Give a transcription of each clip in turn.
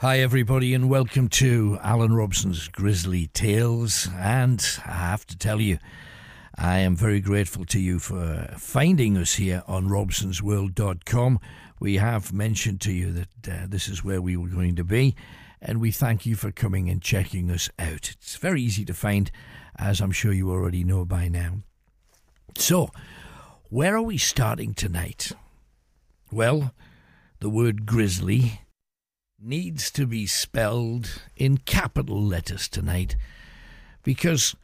Hi, everybody, and welcome to Alan Robson's Grisly Tales. And I have to tell you, I am very grateful to you for finding us here on robsonsworld.com. We have mentioned to you that uh, this is where we were going to be, and we thank you for coming and checking us out. It's very easy to find, as I'm sure you already know by now. So, where are we starting tonight? Well, the word grisly needs to be spelled in capital letters tonight because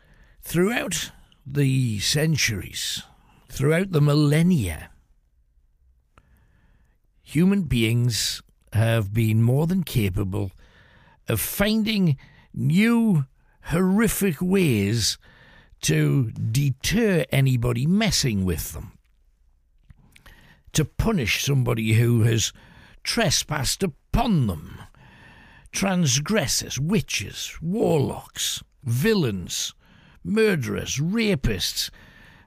throughout the centuries, throughout the millennia, human beings have been more than capable of finding new horrific ways to deter anybody messing with them, to punish somebody who has trespassed upon them. Transgressors, witches, warlocks, villains, murderers, rapists,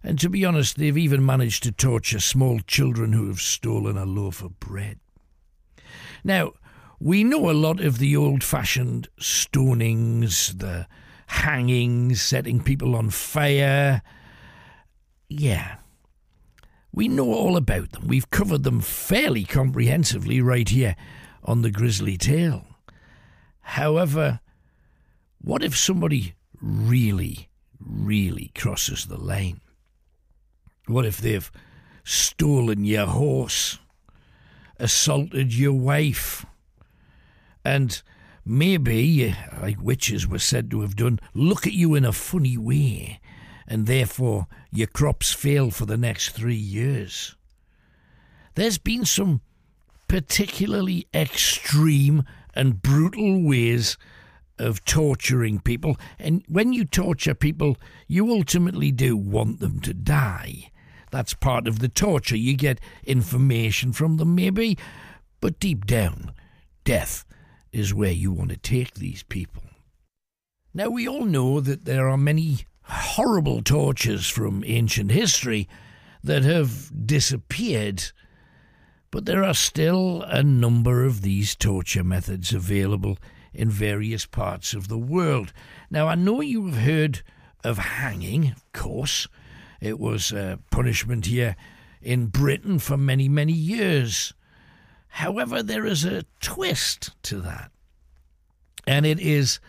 and to be honest, they've even managed to torture small children who have stolen a loaf of bread. Now, we know a lot of the old fashioned stonings, the hangings, setting people on fire. Yeah, we know all about them. We've covered them fairly comprehensively right here on the Grisly Tale. However, what if somebody really, really crosses the line? What if they've stolen your horse, assaulted your wife, and maybe, like witches were said to have done, look at you in a funny way and therefore your crops fail for the next three years. There's been some particularly extreme and brutal ways of torturing people, and when you torture people, you ultimately do want them to die. That's part of the torture. You get information from them, maybe, but deep down, death is where you want to take these people. Now, we all know that there are many horrible tortures from ancient history that have disappeared, but there are still a number of these torture methods available in various parts of the world. Now, I know you have heard of hanging, of course. It was a punishment here in Britain for many, many years. However, there is a twist to that, and it is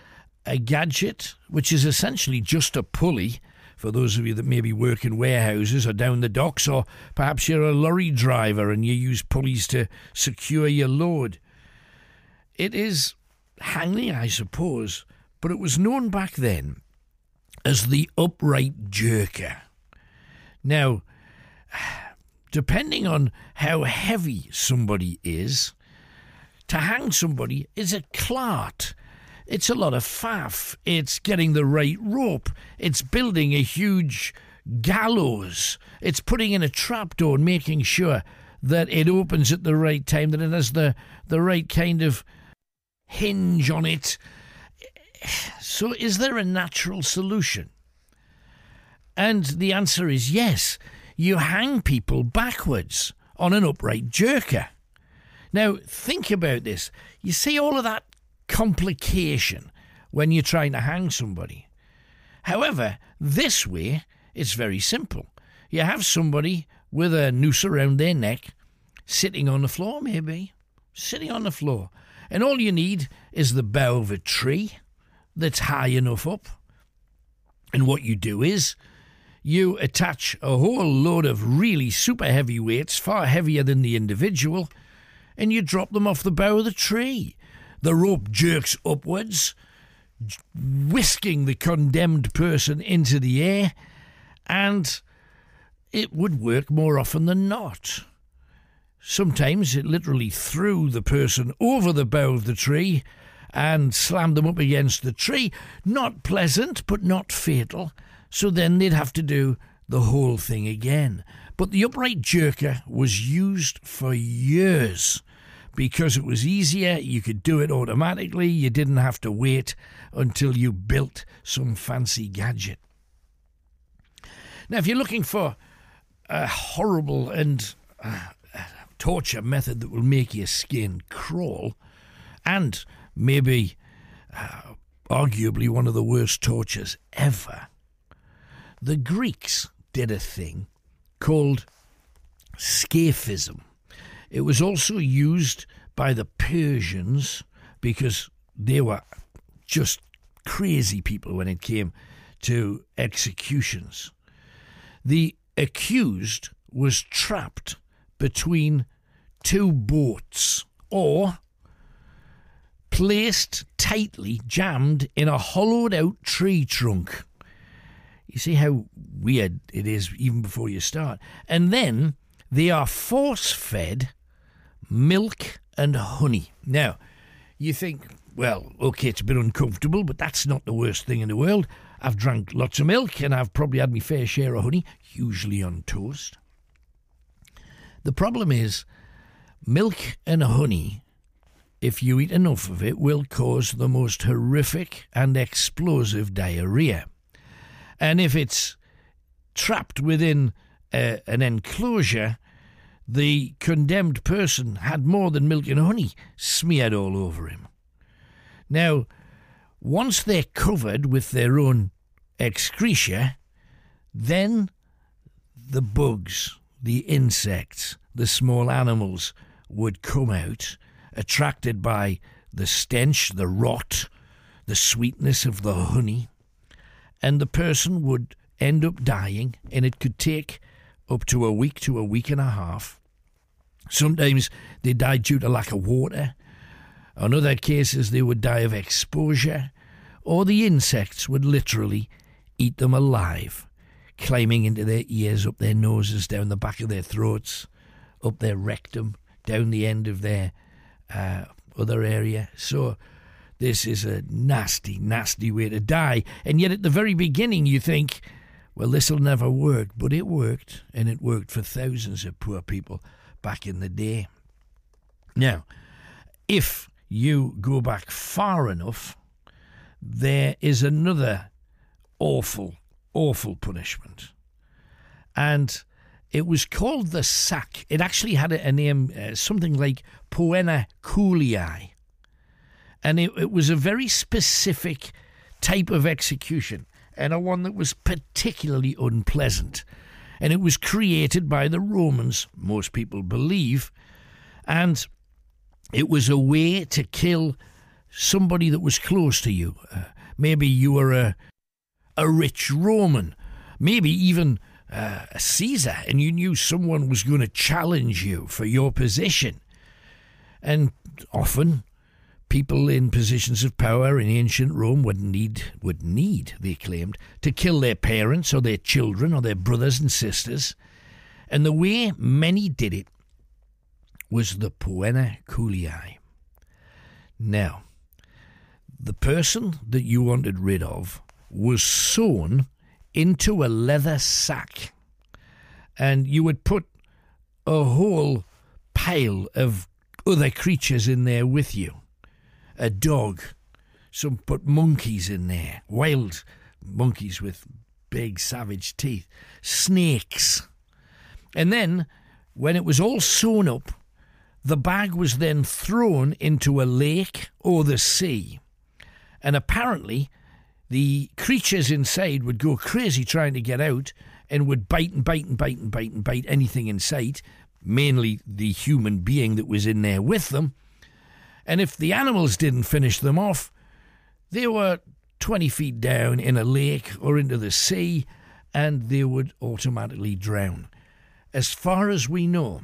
a gadget, which is essentially just a pulley for those of you that maybe work in warehouses or down the docks, or perhaps you're a lorry driver and you use pulleys to secure your load. It is hanging, I suppose, but it was known back then as the upright jerker. Now, depending on how heavy somebody is, to hang somebody is a clart it's a lot of faff. It's getting the right rope. It's building a huge gallows. It's putting in a trapdoor and making sure that it opens at the right time, that it has the, the right kind of hinge on it. So, is there a natural solution? And the answer is yes. You hang people backwards on an upright jerker. Now, think about this. You see all of that complication when you're trying to hang somebody. However, this way, it's very simple. You have somebody with a noose around their neck, sitting on the floor, maybe, sitting on the floor. And all you need is the bough of a tree that's high enough up. And what you do is you attach a whole load of really super heavy weights, far heavier than the individual, and you drop them off the bough of the tree. The rope jerks upwards, whisking the condemned person into the air, and it would work more often than not. Sometimes it literally threw the person over the bough of the tree and slammed them up against the tree. Not pleasant, but not fatal. So then they'd have to do the whole thing again. But the upright jerker was used for years because it was easier, you could do it automatically, you didn't have to wait until you built some fancy gadget. Now, if you're looking for a horrible and uh, torture method that will make your skin crawl, and maybe uh, arguably one of the worst tortures ever. The Greeks did a thing called scaphism. It was also used by the Persians because they were just crazy people when it came to executions. The accused was trapped between two boats or placed tightly jammed in a hollowed out tree trunk. You see how weird it is even before you start. And then they are force fed milk and honey. Now, you think, well, okay, it's a bit uncomfortable, but that's not the worst thing in the world. I've drank lots of milk and I've probably had my fair share of honey, usually on toast. The problem is, milk and honey, if you eat enough of it, will cause the most horrific and explosive diarrhea. And if it's trapped within uh, an enclosure, the condemned person had more than milk and honey smeared all over him. Now, once they're covered with their own excreta, then the bugs, the insects, the small animals would come out, attracted by the stench, the rot, the sweetness of the honey, and the person would end up dying, and it could take up to a week to a week and a half. Sometimes they died due to lack of water. In other cases, they would die of exposure, or the insects would literally eat them alive, climbing into their ears, up their noses, down the back of their throats, up their rectum, down the end of their uh, other area. So, this is a nasty, nasty way to die. And yet, at the very beginning, you think, well, this will never work. But it worked, and it worked for thousands of poor people back in the day. Now, if you go back far enough, there is another awful, awful punishment. And it was called the sack. It actually had a, name, uh, something like Poena cullei. And it, it was a very specific type of execution and a one that was particularly unpleasant. And it was created by the Romans, most people believe, and it was a way to kill somebody that was close to you. Uh, maybe you were a, a rich Roman, maybe even uh, a Caesar, and you knew someone was going to challenge you for your position. And often, people in positions of power in ancient Rome would need, would need, they claimed, to kill their parents or their children or their brothers and sisters. And the way many did it was the Poena cullei. Now, the person that you wanted rid of was sewn into a leather sack, and you would put a whole pile of other creatures in there with you. A dog, some put monkeys in there, wild monkeys with big savage teeth, snakes. And then, when it was all sewn up, the bag was then thrown into a lake or the sea and apparently the creatures inside would go crazy trying to get out and would bite and bite and bite and bite and bite anything in sight, mainly the human being that was in there with them. And if the animals didn't finish them off, they were 20 feet down in a lake or into the sea and they would automatically drown. As far as we know,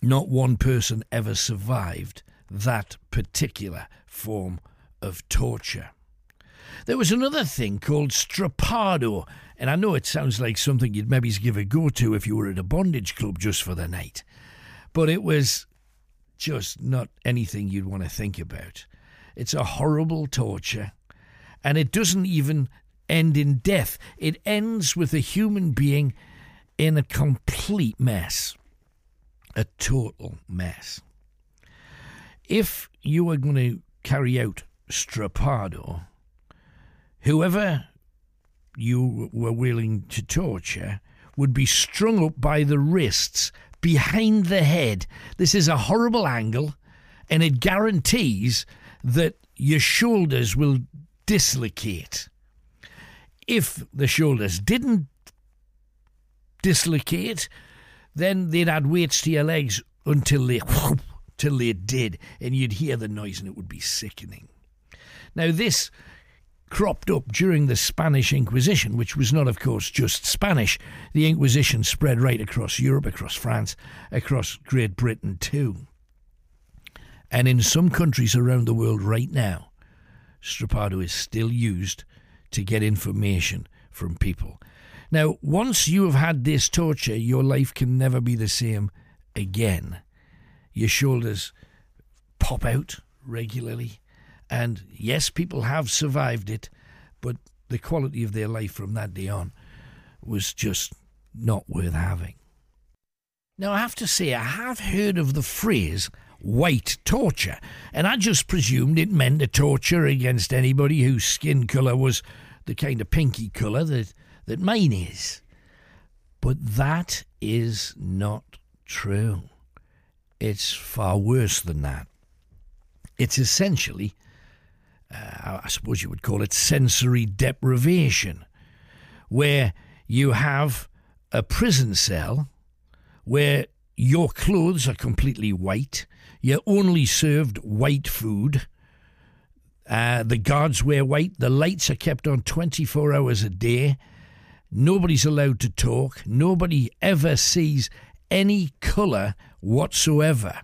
not one person ever survived that particular form of torture. There was another thing called strappado, and I know it sounds like something you'd maybe give a go to if you were at a bondage club just for the night, but it was just not anything you'd want to think about. It's a horrible torture, and it doesn't even end in death. It ends with a human being in a complete mess, a total mess. If you are going to carry out strappado, whoever you were willing to torture would be strung up by the wrists behind the head. This is a horrible angle, and it guarantees that your shoulders will dislocate. If the shoulders didn't dislocate, then they'd add weights to your legs until they till they did, and you'd hear the noise and it would be sickening. Now this cropped up during the Spanish Inquisition, which was not, of course, just Spanish. The Inquisition spread right across Europe, across France, across Great Britain too. And in some countries around the world right now, Strappado is still used to get information from people. Now, once you have had this torture, your life can never be the same again. Your shoulders pop out regularly and yes, people have survived it, but the quality of their life from that day on was just not worth having. Now, I have to say, I have heard of the phrase white torture, and I just presumed it meant a torture against anybody whose skin colour was the kind of pinky colour that, that mine is. But that is not true. It's far worse than that. It's essentially uh, I suppose you would call it sensory deprivation, where you have a prison cell where your clothes are completely white, you're only served white food. Uh, the guards wear white. The lights are kept on 24 hours a day. Nobody's allowed to talk. Nobody ever sees any colour whatsoever.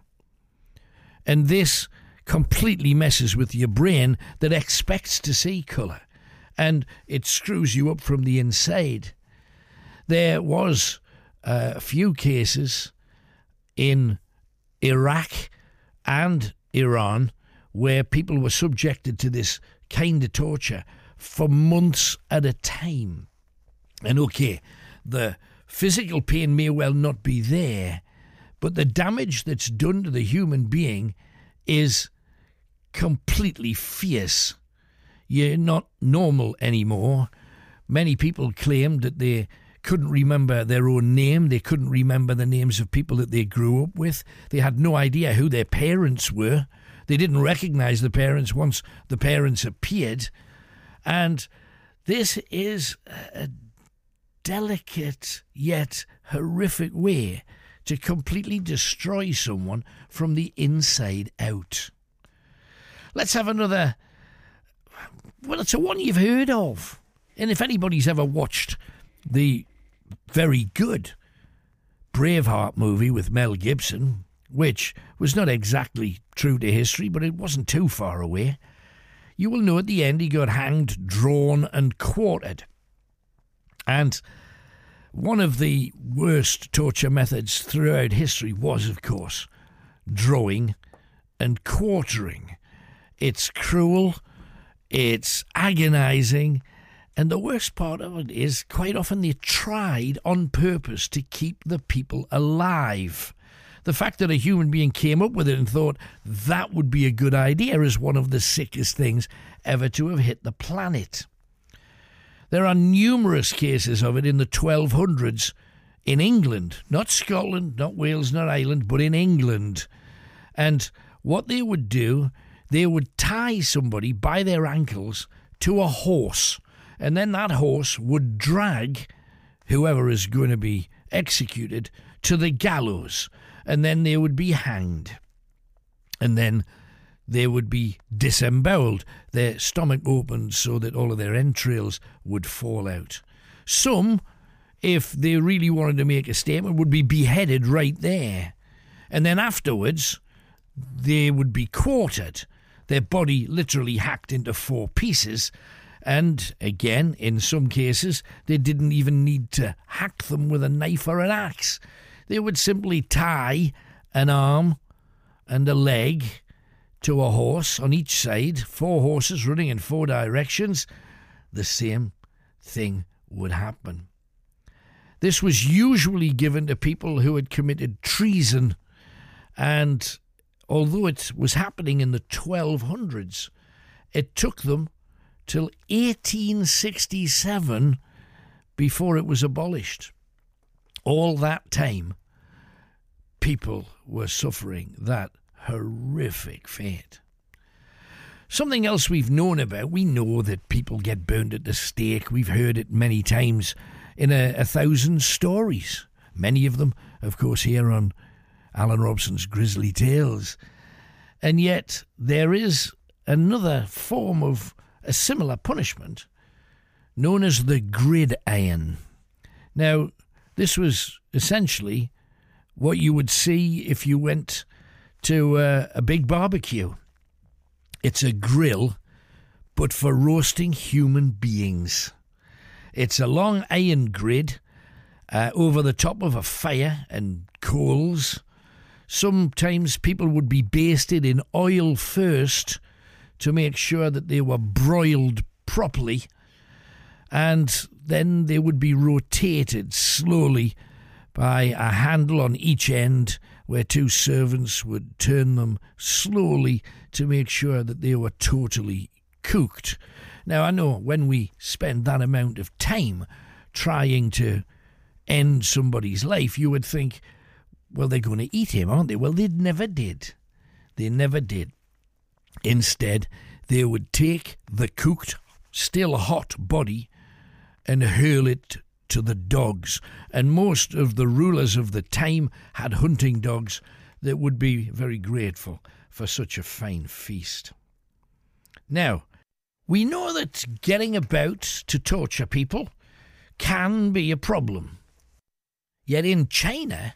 And this completely messes with your brain that expects to see colour and it screws you up from the inside. There was a few cases in Iraq and Iran where people were subjected to this kind of torture for months at a time. And okay, the physical pain may well not be there, but the damage that's done to the human being is completely fierce. You're not normal anymore. Many people claimed that they couldn't remember their own name. They couldn't remember the names of people that they grew up with. They had no idea who their parents were. They didn't recognize the parents once the parents appeared. And this is a delicate yet horrific way to completely destroy someone from the inside out. Let's have another. Well, it's a one you've heard of. And if anybody's ever watched the very good Braveheart movie with Mel Gibson, which was not exactly true to history, but it wasn't too far away, you will know at the end he got hanged, drawn, and quartered. And one of the worst torture methods throughout history was, of course, drawing and quartering. It's cruel, it's agonizing, and the worst part of it is quite often they tried on purpose to keep the people alive. The fact that a human being came up with it and thought that would be a good idea is one of the sickest things ever to have hit the planet. There are numerous cases of it in the 1200s in England, not Scotland, not Wales, not Ireland, but in England. And what they would do they would tie somebody by their ankles to a horse, and then that horse would drag whoever is going to be executed to the gallows, and then they would be hanged. And then they would be disemboweled, their stomach opened so that all of their entrails would fall out. Some, if they really wanted to make a statement, would be beheaded right there. And then afterwards, they would be quartered their body literally hacked into four pieces. And again, in some cases, they didn't even need to hack them with a knife or an axe. They would simply tie an arm and a leg to a horse on each side, four horses running in four directions. The same thing would happen. This was usually given to people who had committed treason and although it was happening in the 1200s, it took them till 1867 before it was abolished. All that time, people were suffering that horrific fate. Something else we've known about, we know that people get burned at the stake. We've heard it many times in a, a thousand stories. Many of them, of course, here on Alan Robson's Grisly Tales. And yet, there is another form of a similar punishment known as the gridiron. Now, this was essentially what you would see if you went to uh, a big barbecue. It's a grill, but for roasting human beings. It's a long iron grid uh, over the top of a fire and coals. Sometimes people would be basted in oil first to make sure that they were broiled properly, and then they would be rotated slowly by a handle on each end where two servants would turn them slowly to make sure that they were totally cooked. Now, I know when we spend that amount of time trying to end somebody's life, you would think, well, they're going to eat him, aren't they? Well, they never did. They never did. Instead, they would take the cooked, still hot body and hurl it to the dogs, and most of the rulers of the time had hunting dogs that would be very grateful for such a fine feast. Now, we know that getting about to torture people can be a problem. Yet in China,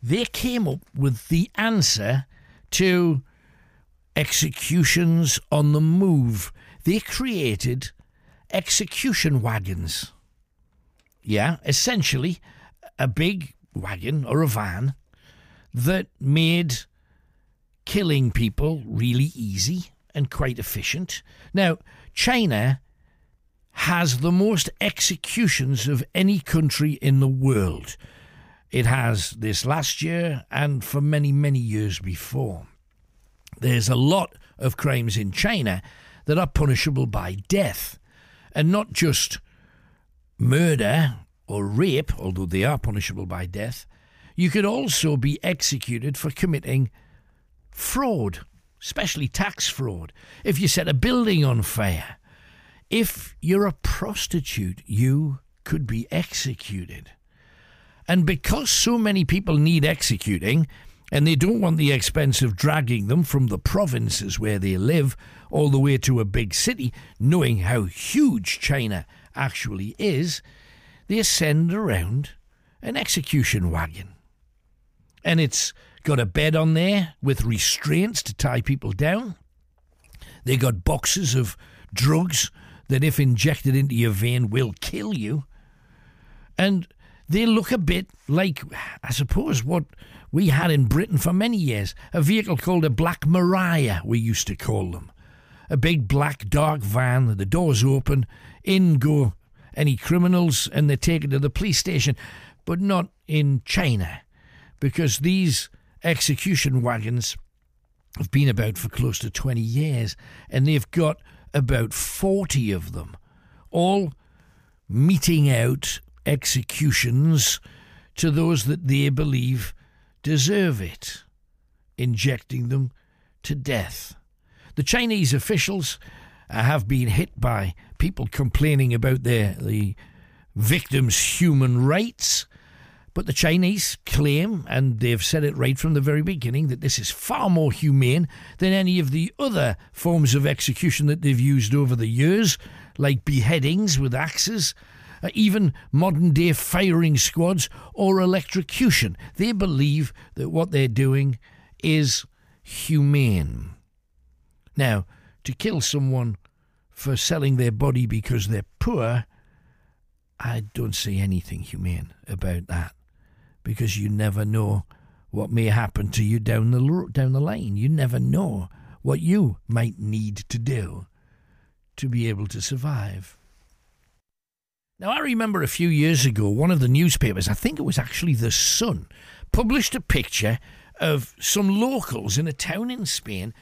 they came up with the answer to executions on the move. They created execution wagons. Yeah, essentially a big wagon or a van that made killing people really easy and quite efficient. Now, China has the most executions of any country in the world. It has this last year and for many, many years before. There's a lot of crimes in China that are punishable by death, and not just murder or rape, although they are punishable by death, you could also be executed for committing fraud, especially tax fraud. If you set a building on fire, if you're a prostitute, you could be executed. And because so many people need executing, and they don't want the expense of dragging them from the provinces where they live all the way to a big city, knowing how huge China actually is, they send around an execution wagon. And it's got a bed on there with restraints to tie people down. They got boxes of drugs that, if injected into your vein, will kill you. And they look a bit like, I suppose, what we had in Britain for many years a vehicle called a Black Maria, we used to call them. A big black dark van, the doors open, in go any criminals and they're taken to the police station, but not in China, because these execution wagons have been about for close to 20 years and they've got about 40 of them, all meting out executions to those that they believe deserve it, injecting them to death. The Chinese officials have been hit by people complaining about their the victims' human rights. But the Chinese claim, and they've said it right from the very beginning, that this is far more humane than any of the other forms of execution that they've used over the years, like beheadings with axes, uh, even modern day firing squads, or electrocution. They believe that what they're doing is humane. Now, to kill someone for selling their body because they're poor, I don't see anything humane about that because you never know what may happen to you down the down the line. You never know what you might need to do to be able to survive. Now, I remember a few years ago, one of the newspapers, I think it was actually The Sun, published a picture of some locals in a town in Spain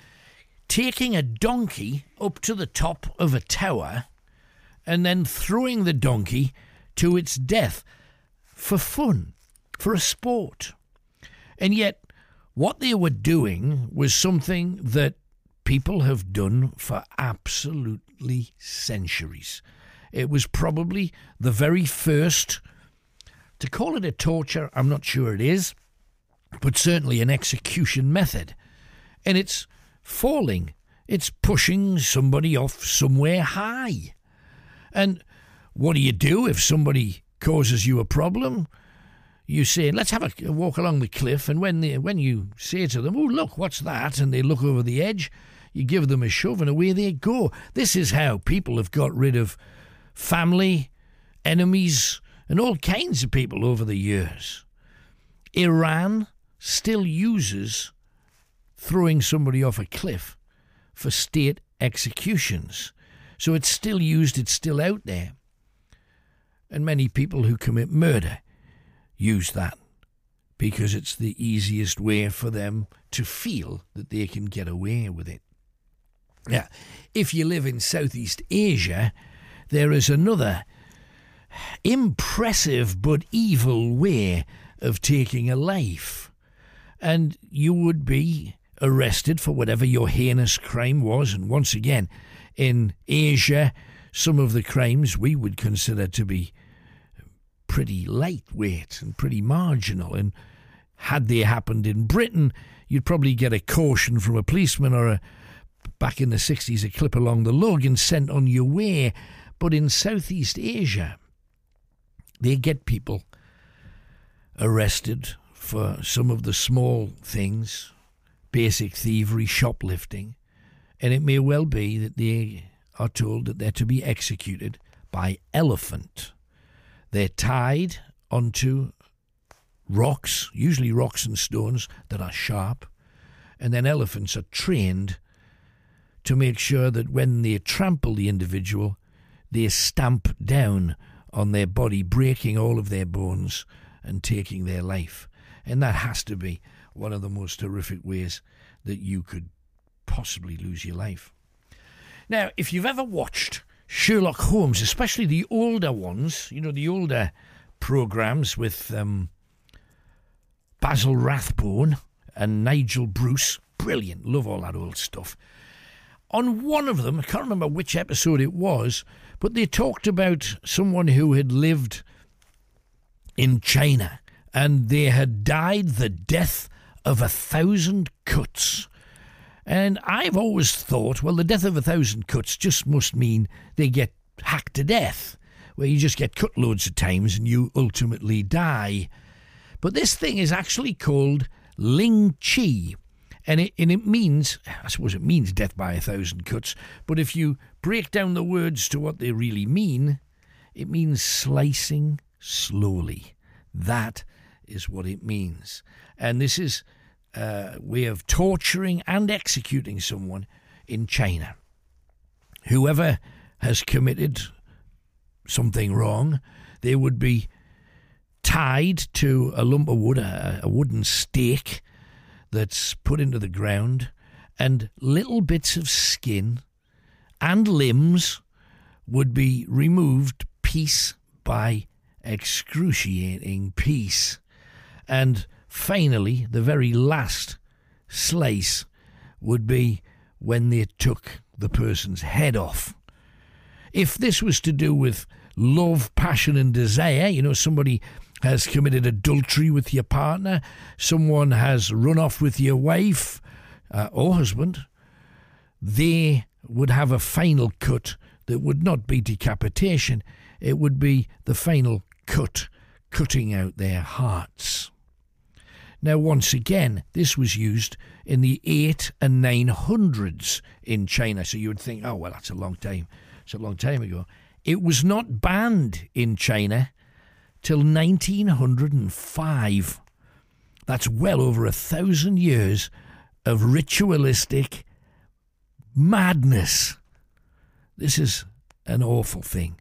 taking a donkey up to the top of a tower and then throwing the donkey to its death for fun, for a sport. And yet, what they were doing was something that people have done for absolutely centuries. It was probably the very first, to call it a torture, I'm not sure it is, but certainly an execution method. And it's falling, it's pushing somebody off somewhere high. And what do you do if somebody causes you a problem? You say, let's have a walk along the cliff. And when, they, when you say to them, oh, look, what's that? And they look over the edge, you give them a shove and away they go. This is how people have got rid of family, enemies, and all kinds of people over the years. Iran still uses throwing somebody off a cliff for state executions. So it's still used, it's still out there. And many people who commit murder use that because it's the easiest way for them to feel that they can get away with it. Now, if you live in Southeast Asia, there is another impressive but evil way of taking a life. And you would be arrested for whatever your heinous crime was. And once again, in Asia, some of the crimes we would consider to be pretty lightweight and pretty marginal. And had they happened in Britain, you'd probably get a caution from a policeman or a back in the 60s a clip along the lug and sent on your way. But in Southeast Asia, they get people arrested for some of the small things, basic thievery, shoplifting, and it may well be that they are told that they're to be executed by elephant. They're tied onto rocks, usually rocks and stones that are sharp, and then elephants are trained to make sure that when they trample the individual, they stamp down on their body, breaking all of their bones and taking their life. And that has to be one of the most horrific ways that you could possibly lose your life. Now, if you've ever watched Sherlock Holmes, especially the older ones, you know, the older programs with um, Basil Rathbone and Nigel Bruce, brilliant, love all that old stuff. On one of them, I can't remember which episode it was, but they talked about someone who had lived in China and they had died the death of a thousand cuts. And I've always thought, well, the death of a thousand cuts just must mean they get hacked to death, where you just get cut loads of times and you ultimately die. But this thing is actually called Ling Chi. And it, and it means, I suppose it means death by a thousand cuts, but if you break down the words to what they really mean, it means slicing slowly. That is what it means. And this is a way of torturing and executing someone in China. Whoever has committed something wrong, they would be tied to a lump of wood, a, a wooden stake, that's put into the ground, and little bits of skin and limbs would be removed piece by excruciating piece. And finally, the very last slice would be when they took the person's head off. If this was to do with love, passion, and desire, you know, somebody has committed adultery with your partner, someone has run off with your wife uh, or husband, they would have a final cut that would not be decapitation. It would be the final cut, cutting out their hearts. Now, once again, this was used in the 8 and 900s in China. So you would think, oh, well, that's a long time. It's a long time ago. It was not banned in China till 1905. That's well over a thousand years of ritualistic madness. This is an awful thing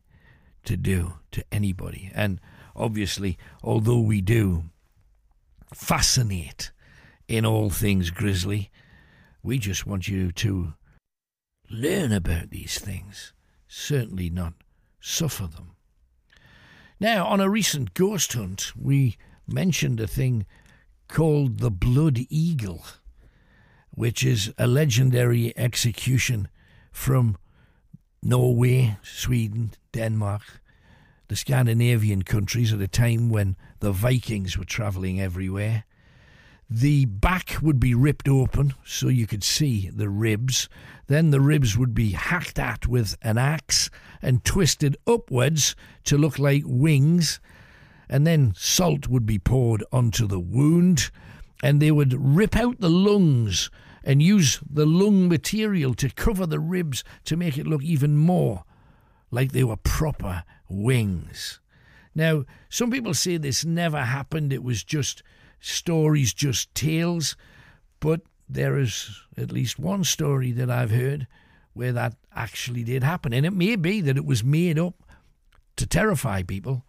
to do to anybody. And obviously, although we do fascinate in all things grisly, we just want you to learn about these things, certainly not suffer them. Now, on a recent ghost hunt, we mentioned a thing called the Blood Eagle, which is a legendary execution from Norway, Sweden, Denmark, the Scandinavian countries at a time when the Vikings were travelling everywhere. The back would be ripped open so you could see the ribs. Then the ribs would be hacked at with an axe and twisted upwards to look like wings. And then salt would be poured onto the wound, and they would rip out the lungs and use the lung material to cover the ribs to make it look even more like they were proper wings. Now, some people say this never happened, it was just stories, just tales, but there is at least one story that I've heard where that actually did happen. And it may be that it was made up to terrify people,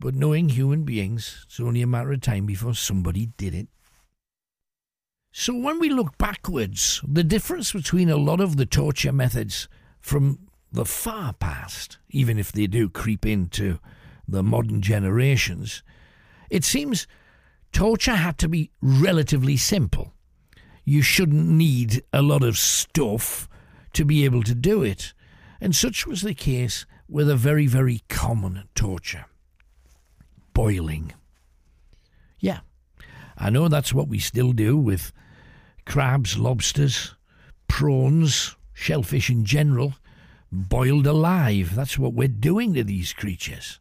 but knowing human beings, it's only a matter of time before somebody did it. So when we look backwards, the difference between a lot of the torture methods from the far past, even if they do creep into the modern generations, it seems torture had to be relatively simple. You shouldn't need a lot of stuff to be able to do it. And such was the case with a very, very common torture boiling. Yeah, I know that's what we still do with crabs, lobsters, prawns, shellfish in general, boiled alive. That's what we're doing to these creatures.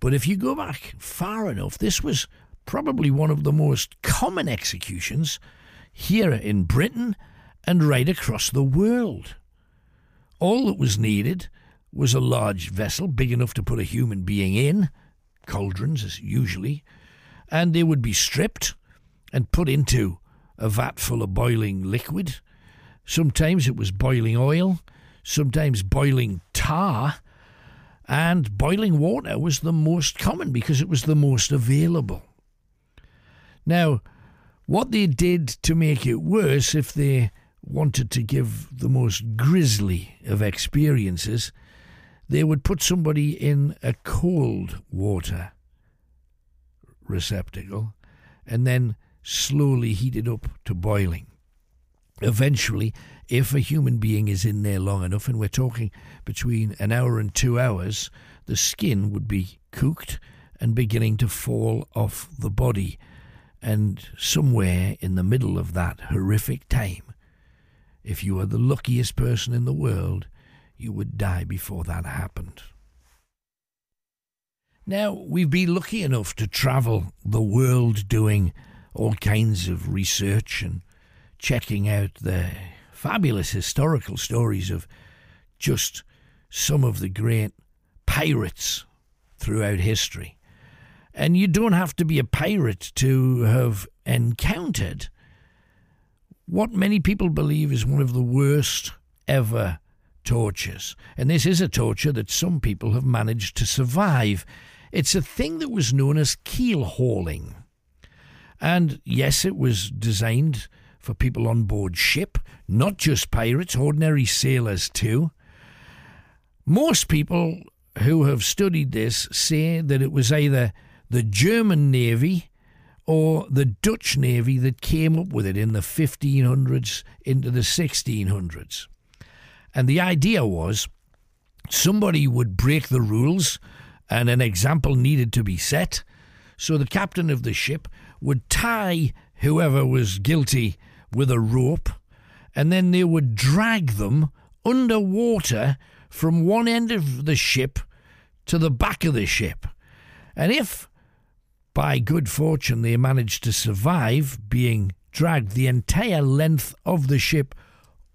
But if you go back far enough, this was probably one of the most common executions here in Britain and right across the world. All that was needed was a large vessel big enough to put a human being in, cauldrons as usually, and they would be stripped and put into a vat full of boiling liquid. Sometimes it was boiling oil, sometimes boiling tar, and boiling water was the most common because it was the most available. Now, what they did to make it worse, if they wanted to give the most grisly of experiences, they would put somebody in a cold water receptacle and then slowly heat it up to boiling. Eventually, if a human being is in there long enough, and we're talking between an hour and two hours, the skin would be cooked and beginning to fall off the body. And somewhere in the middle of that horrific time, if you were the luckiest person in the world, you would die before that happened. Now, we've been lucky enough to travel the world doing all kinds of research and checking out the fabulous historical stories of just some of the great pirates throughout history. And you don't have to be a pirate to have encountered what many people believe is one of the worst ever tortures. And this is a torture that some people have managed to survive. It's a thing that was known as keel hauling. And yes, it was designed for people on board ship, not just pirates, ordinary sailors too. Most people who have studied this say that it was either the German Navy or the Dutch Navy that came up with it in the 1500s into the 1600s. And the idea was somebody would break the rules and an example needed to be set. So the captain of the ship would tie whoever was guilty with a rope, and then they would drag them underwater from one end of the ship to the back of the ship. And if, by good fortune, they managed to survive being dragged the entire length of the ship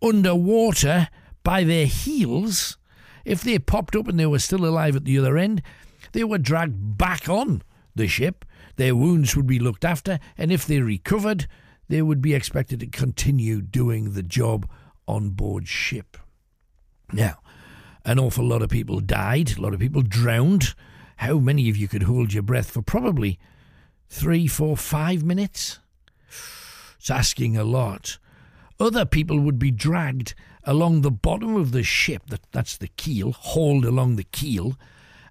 underwater by their heels, if they popped up and they were still alive at the other end, they were dragged back on the ship their wounds would be looked after, and if they recovered, they would be expected to continue doing the job on board ship. Now, an awful lot of people died, a lot of people drowned. How many of you could hold your breath for probably three, four, five minutes? It's asking a lot. Other people would be dragged along the bottom of the ship, that, that's the keel, hauled along the keel,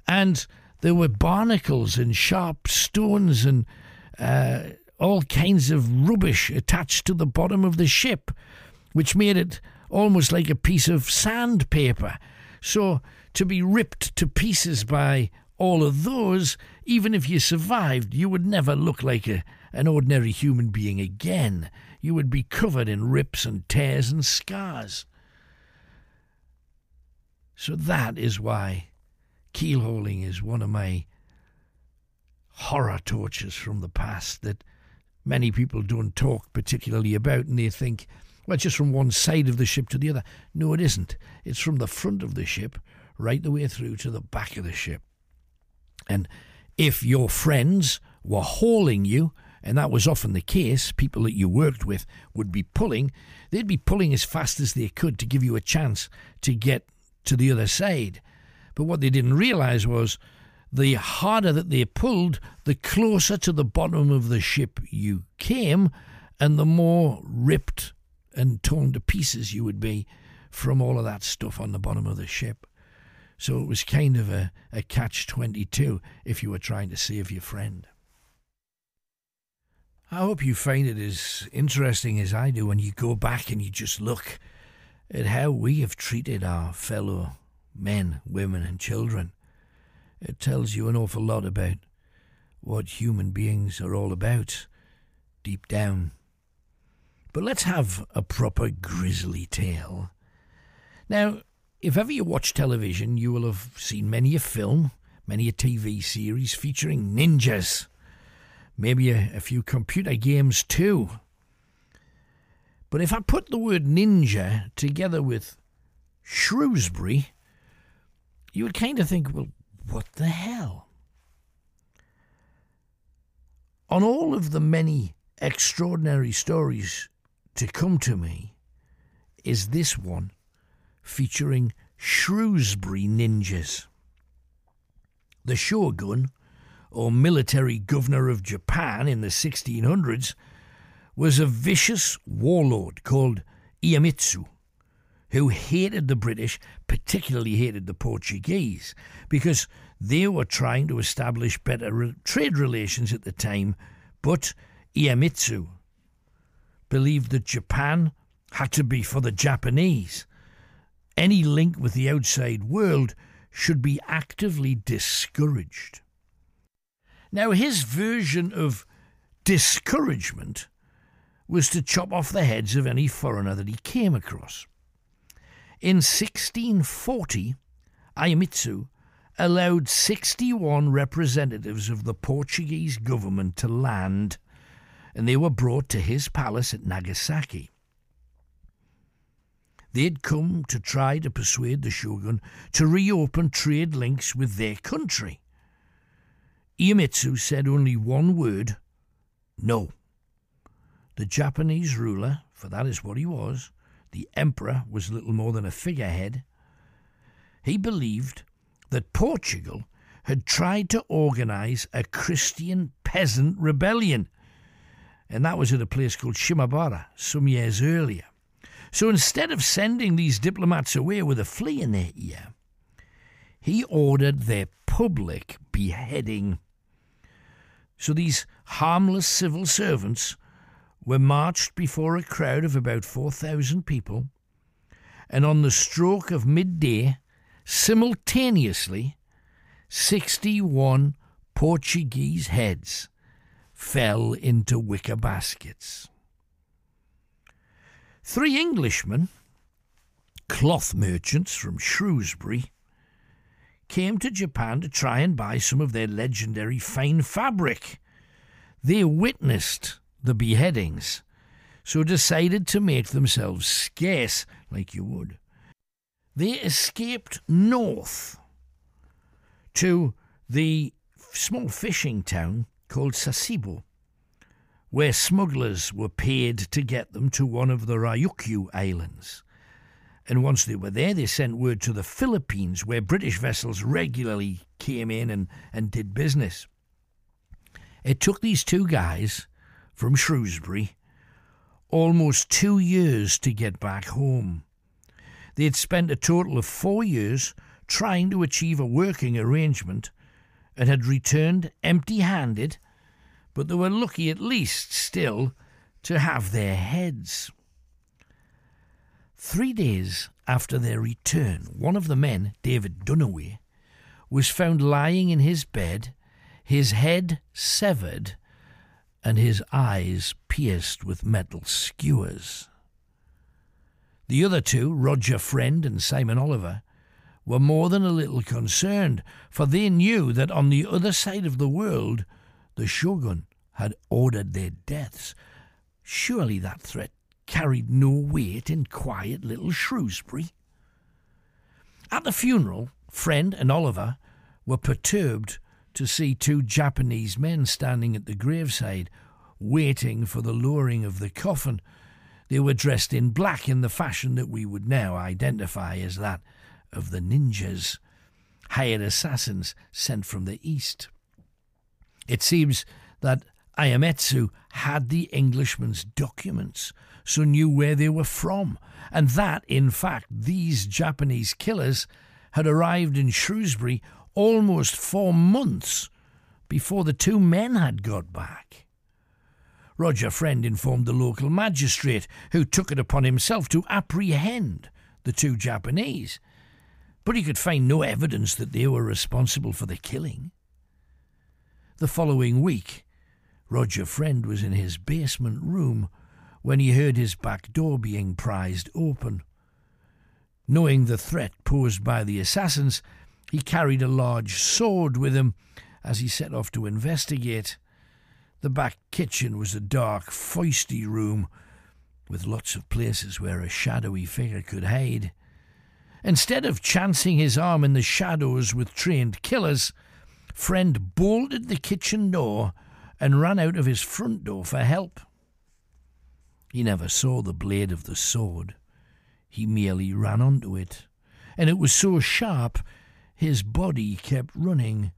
and there were barnacles and sharp stones and uh, all kinds of rubbish attached to the bottom of the ship, which made it almost like a piece of sandpaper. So to be ripped to pieces by all of those, even if you survived, you would never look like a, an ordinary human being again. You would be covered in rips and tears and scars. So that is why keelhauling is one of my horror tortures from the past that many people don't talk particularly about, and they think, well, it's just from one side of the ship to the other. No, it isn't. It's from the front of the ship right the way through to the back of the ship. And if your friends were hauling you, and that was often the case, people that you worked with would be pulling, they'd be pulling as fast as they could to give you a chance to get to the other side. But what they didn't realize was the harder that they pulled, the closer to the bottom of the ship you came, and the more ripped and torn to pieces you would be from all of that stuff on the bottom of the ship. So it was kind of a, a catch 22 if you were trying to save your friend. I hope you find it as interesting as I do when you go back and you just look at how we have treated our fellow men, women, and children. It tells you an awful lot about what human beings are all about deep down. But let's have a proper grisly tale. Now, if ever you watch television, you will have seen many a film, many a TV series featuring ninjas. Maybe a, a few computer games too. But if I put the word ninja together with Shrewsbury, you would kind of think, well, what the hell? On all of the many extraordinary stories to come to me is this one featuring Shrewsbury ninjas. The shogun, or military governor of Japan in the 1600s, was a vicious warlord called Iemitsu, who hated the British, particularly hated the Portuguese, because they were trying to establish better trade relations at the time, but Iemitsu believed that Japan had to be for the Japanese. Any link with the outside world should be actively discouraged. Now, his version of discouragement was to chop off the heads of any foreigner that he came across. In 1640, Iemitsu allowed 61 representatives of the Portuguese government to land and they were brought to his palace at Nagasaki. They'd come to try to persuade the shogun to reopen trade links with their country. Iemitsu said only one word no. The Japanese ruler, for that is what he was, the emperor was little more than a figurehead, he believed that Portugal had tried to organize a Christian peasant rebellion and that was at a place called Shimabara some years earlier. So instead of sending these diplomats away with a flea in their ear, he ordered their public beheading. So these harmless civil servants were marched before a crowd of about 4,000 people, and on the stroke of midday, simultaneously, 61 Portuguese heads fell into wicker baskets. Three Englishmen, cloth merchants from Shrewsbury, came to Japan to try and buy some of their legendary fine fabric. They witnessed the beheadings, so decided to make themselves scarce like you would. They escaped north to the small fishing town called Sasebo, where smugglers were paid to get them to one of the Ryukyu Islands. And once they were there, they sent word to the Philippines, where British vessels regularly came in and, and did business. It took these two guys from Shrewsbury almost two years to get back home. They had spent a total of four years trying to achieve a working arrangement and had returned empty handed, but they were lucky at least still to have their heads. Three days after their return, one of the men, David Dunaway, was found lying in his bed, his head severed, and his eyes pierced with metal skewers. The other two, Roger Friend and Simon Oliver, were more than a little concerned, for they knew that on the other side of the world the shogun had ordered their deaths. Surely that threat carried no weight in quiet little Shrewsbury. At the funeral, Friend and Oliver were perturbed to see two Japanese men standing at the graveside, waiting for the lowering of the coffin. They were dressed in black in the fashion that we would now identify as that of the ninjas, hired assassins sent from the east. It seems that Iemitsu had the Englishman's documents, so knew where they were from, and that, in fact, these Japanese killers had arrived in Shrewsbury almost four months before the two men had got back. Roger Friend informed the local magistrate, who took it upon himself to apprehend the two Japanese, but he could find no evidence that they were responsible for the killing. The following week, Roger Friend was in his basement room when he heard his back door being prized open. Knowing the threat posed by the assassins, he carried a large sword with him as he set off to investigate. The back kitchen was a dark, feisty room with lots of places where a shadowy figure could hide. Instead of chancing his arm in the shadows with trained killers, Friend bolted the kitchen door and ran out of his front door for help. He never saw the blade of the sword. He merely ran onto it, and it was so sharp his body kept running,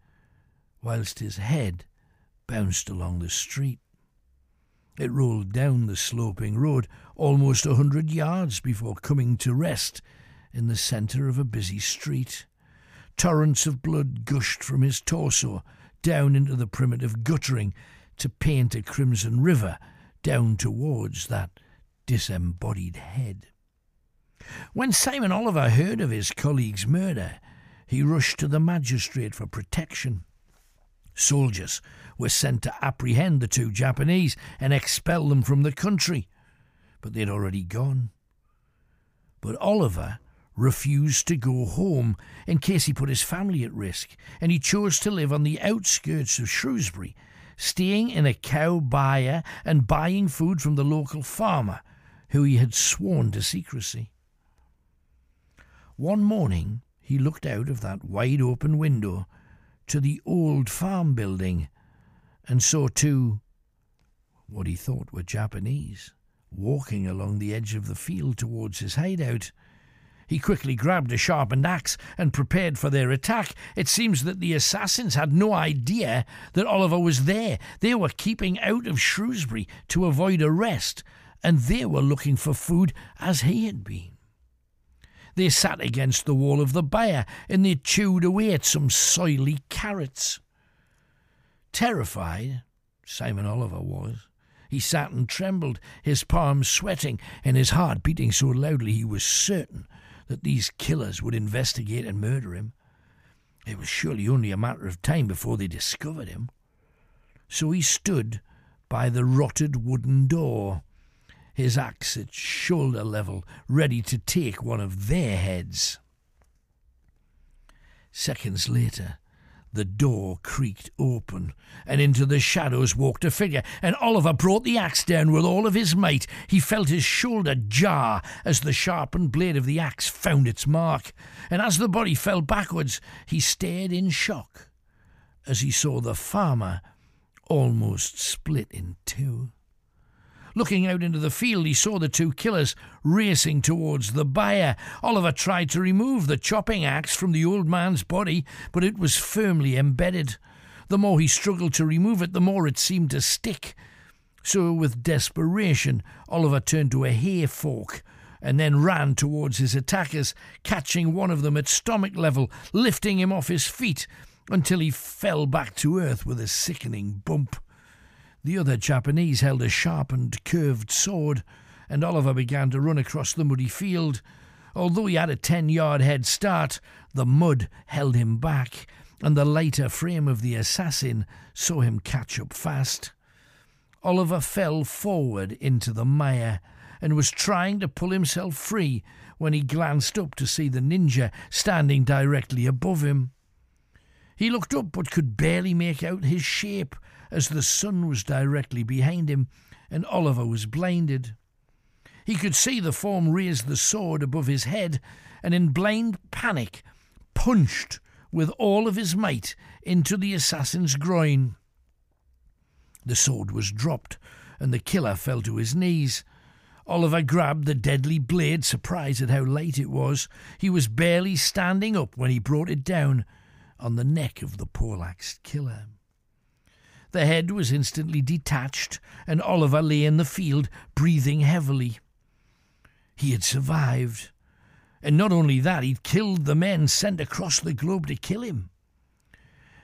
whilst his head bounced along the street. It rolled down the sloping road almost a hundred yards before coming to rest in the centre of a busy street. Torrents of blood gushed from his torso down into the primitive guttering to paint a crimson river down towards that disembodied head. When Simon Oliver heard of his colleague's murder, he rushed to the magistrate for protection. Soldiers were sent to apprehend the two Japanese and expel them from the country, but they'd already gone. But Oliver refused to go home in case he put his family at risk, and he chose to live on the outskirts of Shrewsbury, staying in a cow byre and buying food from the local farmer, who he had sworn to secrecy. One morning he looked out of that wide open window to the old farm building and saw two, what he thought were Japanese, walking along the edge of the field towards his hideout. He quickly grabbed a sharpened axe and prepared for their attack. It seems that the assassins had no idea that Oliver was there. They were keeping out of Shrewsbury to avoid arrest, and they were looking for food as he had been. They sat against the wall of the byre and they chewed away at some soily carrots. Terrified, Simon Oliver was. He sat and trembled, his palms sweating, and his heart beating so loudly he was certain that these killers would investigate and murder him. It was surely only a matter of time before they discovered him. So he stood by the rotted wooden door, his axe at shoulder level, ready to take one of their heads. Seconds later, the door creaked open, and into the shadows walked a figure, and Oliver brought the axe down with all of his might. He felt his shoulder jar as the sharpened blade of the axe found its mark, and as the body fell backwards, he stared in shock as he saw the farmer almost split in two. Looking out into the field, he saw the two killers racing towards the byre. Oliver tried to remove the chopping axe from the old man's body, but it was firmly embedded. The more he struggled to remove it, the more it seemed to stick. So, with desperation, Oliver turned to a hay fork and then ran towards his attackers, catching one of them at stomach level, lifting him off his feet until he fell back to earth with a sickening bump. The other Japanese held a sharpened, curved sword, and Oliver began to run across the muddy field. Although he had a ten yard head start, the mud held him back, and the lighter frame of the assassin saw him catch up fast. Oliver fell forward into the mire and was trying to pull himself free when he glanced up to see the ninja standing directly above him. He looked up but could barely make out his shape as the sun was directly behind him and Oliver was blinded. He could see the form raise the sword above his head and in blind panic punched with all of his might into the assassin's groin. The sword was dropped, and the killer fell to his knees. Oliver grabbed the deadly blade, surprised at how late it was. He was barely standing up when he brought it down on the neck of the poleaxed killer. The head was instantly detached, and Oliver lay in the field, breathing heavily. He had survived. And not only that, he'd killed the men sent across the globe to kill him.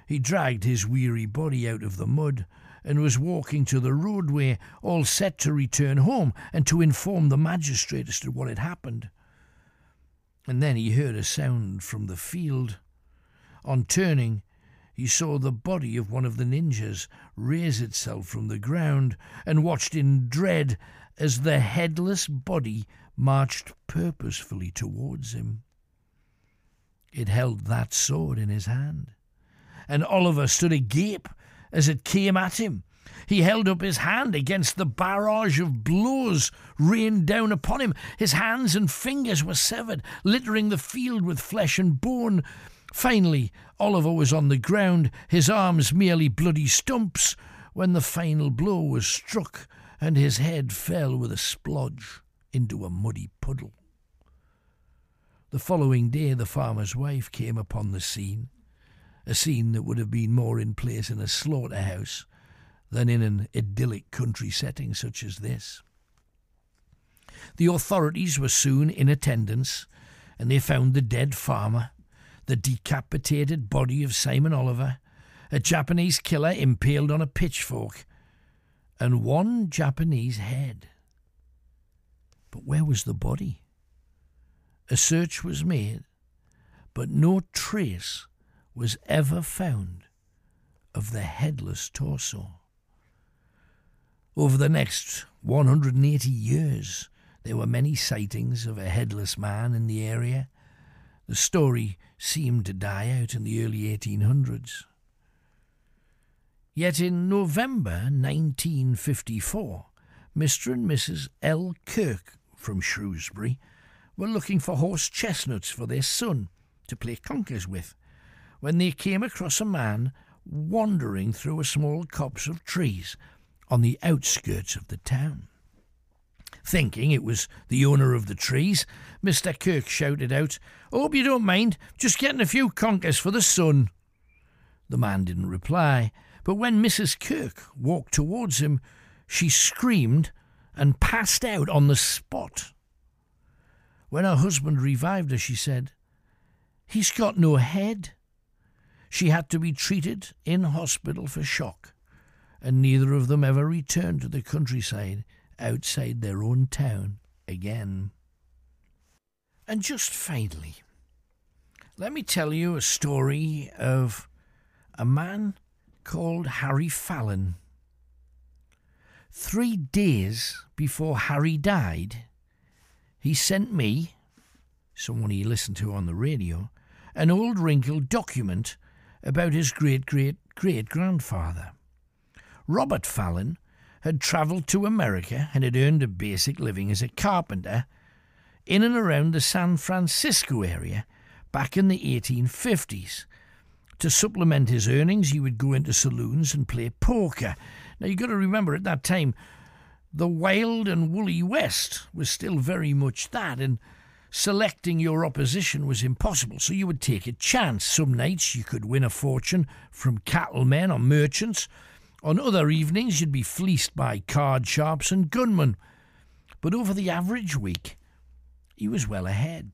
He dragged his weary body out of the mud and was walking to the roadway, all set to return home and to inform the magistrate as to what had happened. And then he heard a sound from the field. On turning, he saw the body of one of the ninjas raise itself from the ground and watched in dread as the headless body marched purposefully towards him. It held that sword in his hand, and Oliver stood agape as it came at him. He held up his hand against the barrage of blows rained down upon him. His hands and fingers were severed, littering the field with flesh and bone. Finally, Oliver was on the ground, his arms merely bloody stumps, when the final blow was struck and his head fell with a splodge into a muddy puddle. The following day, the farmer's wife came upon the scene, a scene that would have been more in place in a slaughterhouse than in an idyllic country setting such as this. The authorities were soon in attendance, and they found the dead farmer, the decapitated body of Simon Oliver, a Japanese killer impaled on a pitchfork, and one Japanese head. But where was the body? A search was made, but no trace was ever found of the headless torso. Over the next 180 years, there were many sightings of a headless man in the area. The story seemed to die out in the early 1800s. Yet in November 1954, Mr. and Mrs. L. Kirk from Shrewsbury were looking for horse chestnuts for their son to play conkers with when they came across a man wandering through a small copse of trees on the outskirts of the town. Thinking it was the owner of the trees, Mr. Kirk shouted out, Hope you don't mind, just getting a few conkers for the son. The man didn't reply, but when Mrs. Kirk walked towards him, she screamed and passed out on the spot. When her husband revived her, she said, He's got no head. She had to be treated in hospital for shock, and neither of them ever returned to the countryside outside their own town again. And just finally, let me tell you a story of a man called Harry Fallon. Three days before Harry died, he sent me, someone he listened to on the radio, an old wrinkled document about his great great great grandfather. Robert Fallon had travelled to America and had earned a basic living as a carpenter in and around the San Francisco area back in the 1850s to supplement his earnings, he would go into saloons and play poker. Now, you've got to remember at that time, the wild and woolly West was still very much that, and selecting your opposition was impossible, so you would take a chance. Some nights you could win a fortune from cattlemen or merchants. On other evenings, you'd be fleeced by card sharps and gunmen. But over the average week, he was well ahead.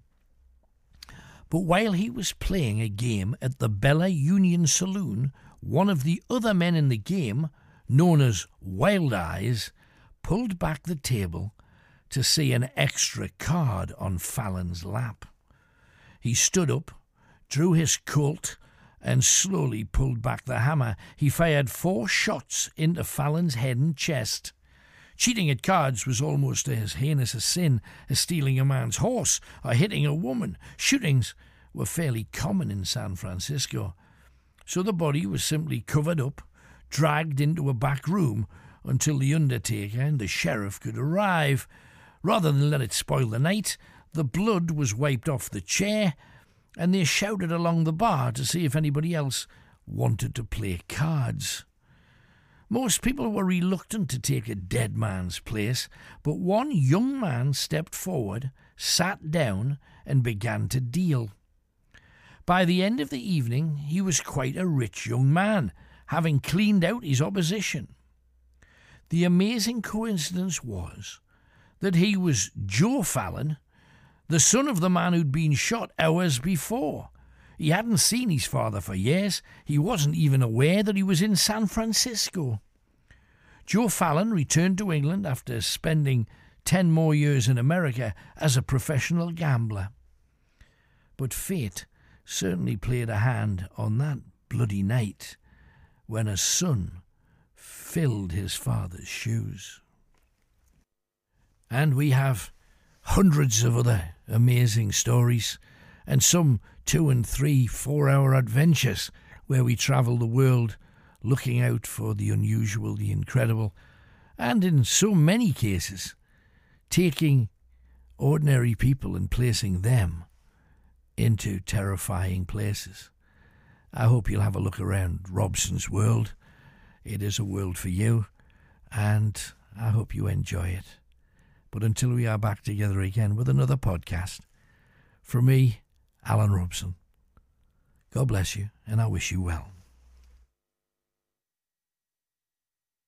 But while he was playing a game at the Bella Union Saloon, one of the other men in the game, known as Wild Eyes, pulled back the table to see an extra card on Fallon's lap. He stood up, drew his Colt, and slowly pulled back the hammer. He fired four shots into Fallon's head and chest. Cheating at cards was almost as heinous a sin as stealing a man's horse or hitting a woman. Shootings were fairly common in San Francisco. So the body was simply covered up, dragged into a back room until the undertaker and the sheriff could arrive. Rather than let it spoil the night, the blood was wiped off the chair and they shouted along the bar to see if anybody else wanted to play cards. Most people were reluctant to take a dead man's place, but one young man stepped forward, sat down, and began to deal. By the end of the evening, he was quite a rich young man, having cleaned out his opposition. The amazing coincidence was that he was Joe Fallon, the son of the man who'd been shot hours before. He hadn't seen his father for years. He wasn't even aware that he was in San Francisco. Joe Fallon returned to England after spending ten more years in America as a professional gambler. But fate certainly played a hand on that bloody night when a son filled his father's shoes. And we have hundreds of other amazing stories, and some two and three, four hour adventures where we travel the world looking out for the unusual, the incredible, and in so many cases, taking ordinary people and placing them into terrifying places. I hope you'll have a look around Robson's world. It is a world for you, and I hope you enjoy it. But until we are back together again with another podcast, from me, Alan Robson, God bless you, and I wish you well.